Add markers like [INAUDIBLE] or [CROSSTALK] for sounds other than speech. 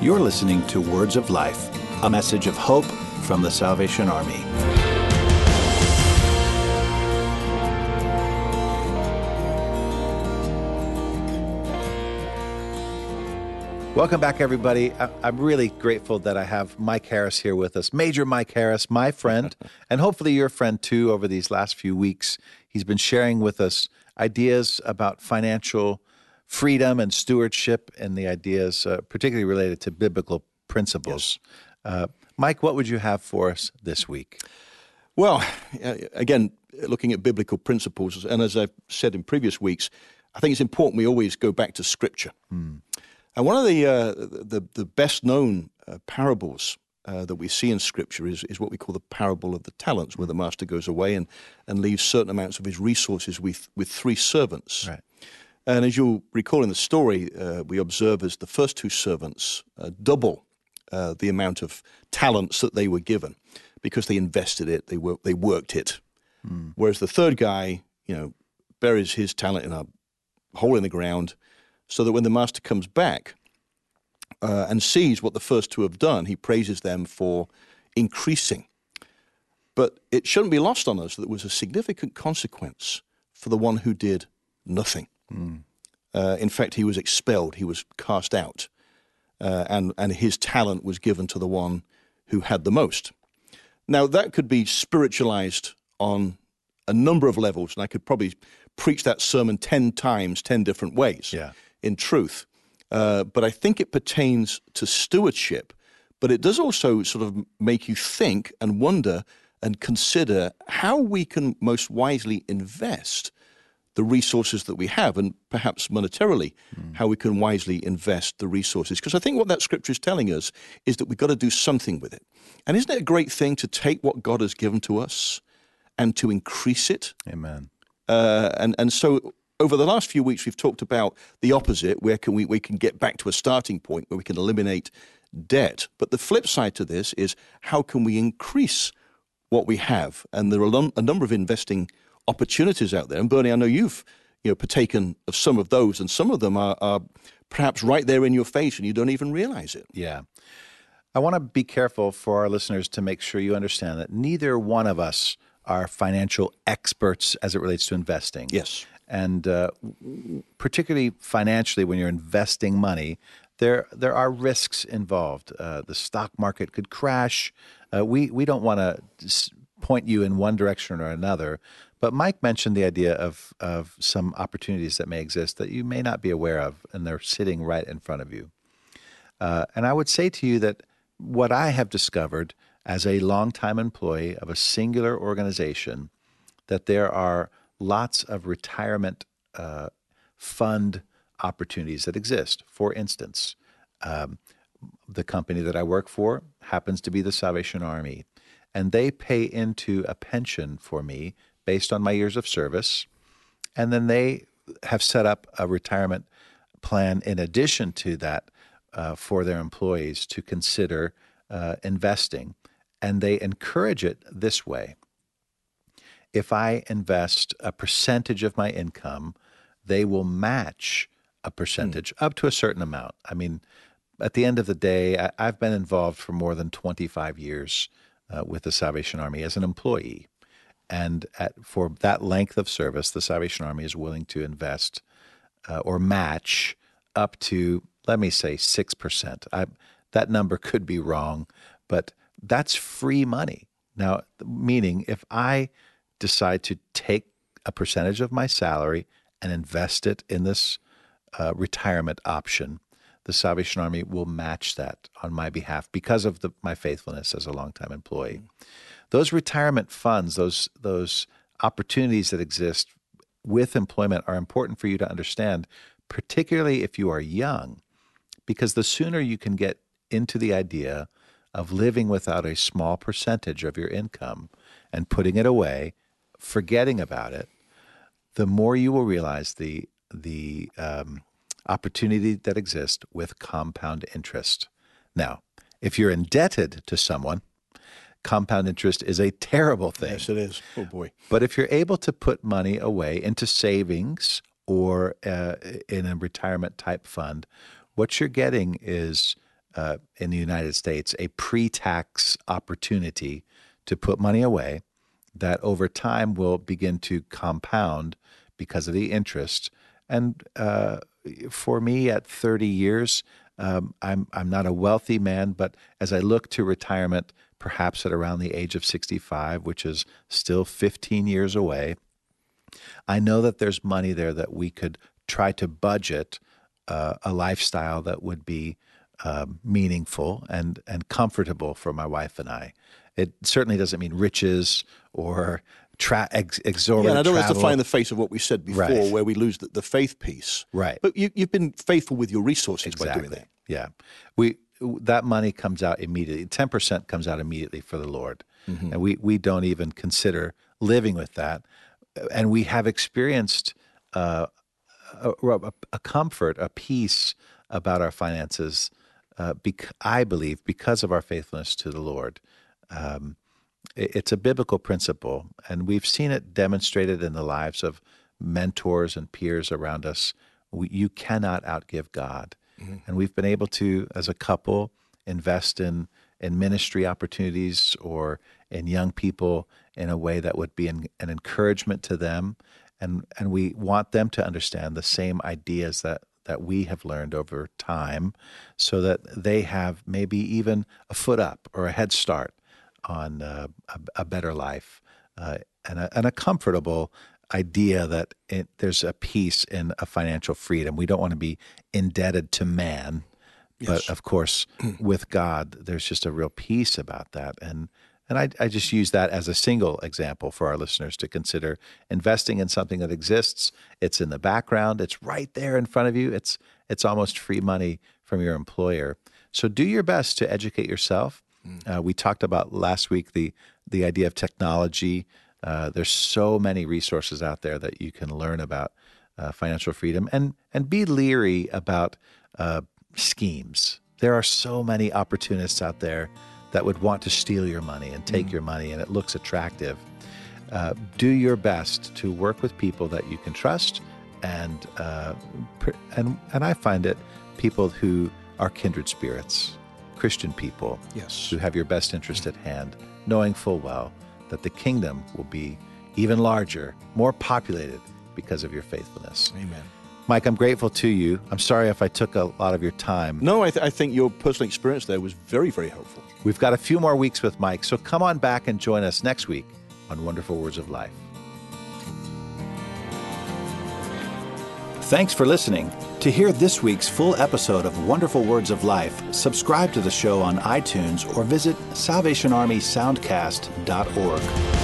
You're listening to Words of Life, a message of hope from the Salvation Army. Welcome back, everybody. I- I'm really grateful that I have Mike Harris here with us. Major Mike Harris, my friend, [LAUGHS] and hopefully your friend too, over these last few weeks. He's been sharing with us ideas about financial freedom and stewardship and the ideas, uh, particularly related to biblical principles. Uh, Mike, what would you have for us this week? Well, uh, again, looking at biblical principles, and as I've said in previous weeks, I think it's important we always go back to Scripture. And one of the uh, the, the best known uh, parables uh, that we see in Scripture is, is what we call the parable of the talents, where the master goes away and, and leaves certain amounts of his resources with, with three servants. Right. And as you'll recall in the story, uh, we observe as the first two servants uh, double uh, the amount of talents that they were given because they invested it, they, wor- they worked it. Whereas the third guy, you know, buries his talent in a hole in the ground so that when the master comes back uh, and sees what the first two have done, he praises them for increasing. But it shouldn't be lost on us that there was a significant consequence for the one who did nothing. Uh, in fact, he was expelled, he was cast out, uh, and, and his talent was given to the one who had the most. Now, that could be spiritualized on a number of levels, and I could probably preach that sermon 10 times, 10 different ways Yeah. in truth. Uh, but I think it pertains to stewardship, but it does also sort of make you think and wonder and consider how we can most wisely invest the resources that we have, and perhaps monetarily, how we can wisely invest the resources. Because I think what that scripture is telling us is that we've got to do something with it. And isn't it a great thing to take what God has given to us and to increase it? Amen. Uh, and and so over the last few weeks, we've talked about the opposite. Where can we we can get back to a starting point where we can eliminate debt? But the flip side to this is how can we increase what we have? And there are a number of investing opportunities out there. And Bernie, I know you've you know partaken of some of those, and some of them are, are perhaps right there in your face, and you don't even realize it. Yeah. I want to be careful for our listeners to make sure you understand that neither one of us are financial experts as it relates to investing. Yes. And uh, particularly financially, when you're investing money, there there are risks involved. Uh, the stock market could crash. Uh, we we don't want to point you in one direction or another. But Mike mentioned the idea of of some opportunities that may exist that you may not be aware of, and they're sitting right in front of you. Uh, and I would say to you that what I have discovered as a longtime employee of a singular organization, that there are lots of retirement uh, fund opportunities that exist. For instance, um, the company that I work for happens to be the Salvation Army, and they pay into a pension for me based on my years of service. And then they have set up a retirement plan in addition to that uh, for their employees to consider uh, investing. And they encourage it this way if I invest a percentage of my income, they will match a percentage up to a certain amount. I mean, at the end of the day, I, I've been involved for more than 25 years uh, with the Salvation Army as an employee. And at, for that length of service, the Salvation Army is willing to invest uh, or match up to, let me say, 6%. I, that number could be wrong, but that's free money. Now, meaning if I decide to take a percentage of my salary and invest it in this uh, retirement option, the Salvation Army will match that on my behalf because of the, my faithfulness as a longtime employee. Those retirement funds, those those opportunities that exist with employment, are important for you to understand, particularly if you are young, because the sooner you can get into the idea of living without a small percentage of your income and putting it away, forgetting about it, the more you will realize the the um, opportunity that exists with compound interest. Now, if you're indebted to someone, compound interest is a terrible thing. Yes, it is. Oh boy. But if you're able to put money away into savings or uh, in a retirement type fund, what you're getting is uh, in the United States a pre tax opportunity to put money away that over time will begin to compound because of the interest. And uh, for me, at 30 years, um, I'm, I'm not a wealthy man, but as I look to retirement, perhaps at around the age of 65, which is still 15 years away, I know that there's money there that we could try to budget uh, a lifestyle that would be um, meaningful and and comfortable for my wife and I. It certainly doesn't mean riches or tra- ex- exorbitant. Yeah, and I don't want to find the face of what we said before, Right. where we lose the, the faith piece. Right. But you, you've been faithful with your resources by doing that. Yeah, we that money comes out immediately. Ten percent comes out immediately for the Lord, Mm-hmm. and we we don't even consider living with that. And we have experienced uh, a, a, a comfort, a peace about our finances. Uh, bec- I believe because of our faithfulness to the Lord. Um, it's a biblical principle, and we've seen it demonstrated in the lives of mentors and peers around us. We, you cannot outgive God, mm-hmm. and we've been able to, as a couple, invest in in ministry opportunities or in young people in a way that would be an, an encouragement to them, and and we want them to understand the same ideas that that we have learned over time, so that they have maybe even a foot up or a head start on uh, a, a better life uh, and, a, and a comfortable idea that it, there's a peace in a financial freedom. We don't want to be indebted to man, but of course, with God, there's just a real peace about that. And and I, I just use that as a single example for our listeners to consider investing in something that exists. It's in the background. It's right there in front of you. It's it's almost free money from your employer. So do your best to educate yourself. Uh, we talked about last week the the idea of technology. Uh, there's so many resources out there that you can learn about uh, financial freedom and and be leery about uh, schemes. There are so many opportunists out there that would want to steal your money and take your money, and it looks attractive. Uh, do your best to work with people that you can trust, and uh, pr- and and I find it people who are kindred spirits, Christian people, Yes. who have your best interest at hand, knowing full well that the kingdom will be even larger, more populated because of your faithfulness. Amen. Mike, I'm grateful to you. I'm sorry if I took a lot of your time. No, I, th- I think your personal experience there was very, very helpful. We've got a few more weeks with Mike, so come on back and join us next week on Wonderful Words of Life. Thanks for listening. To hear this week's full episode of Wonderful Words of Life, subscribe to the show on iTunes or visit SalvationArmySoundcast.org.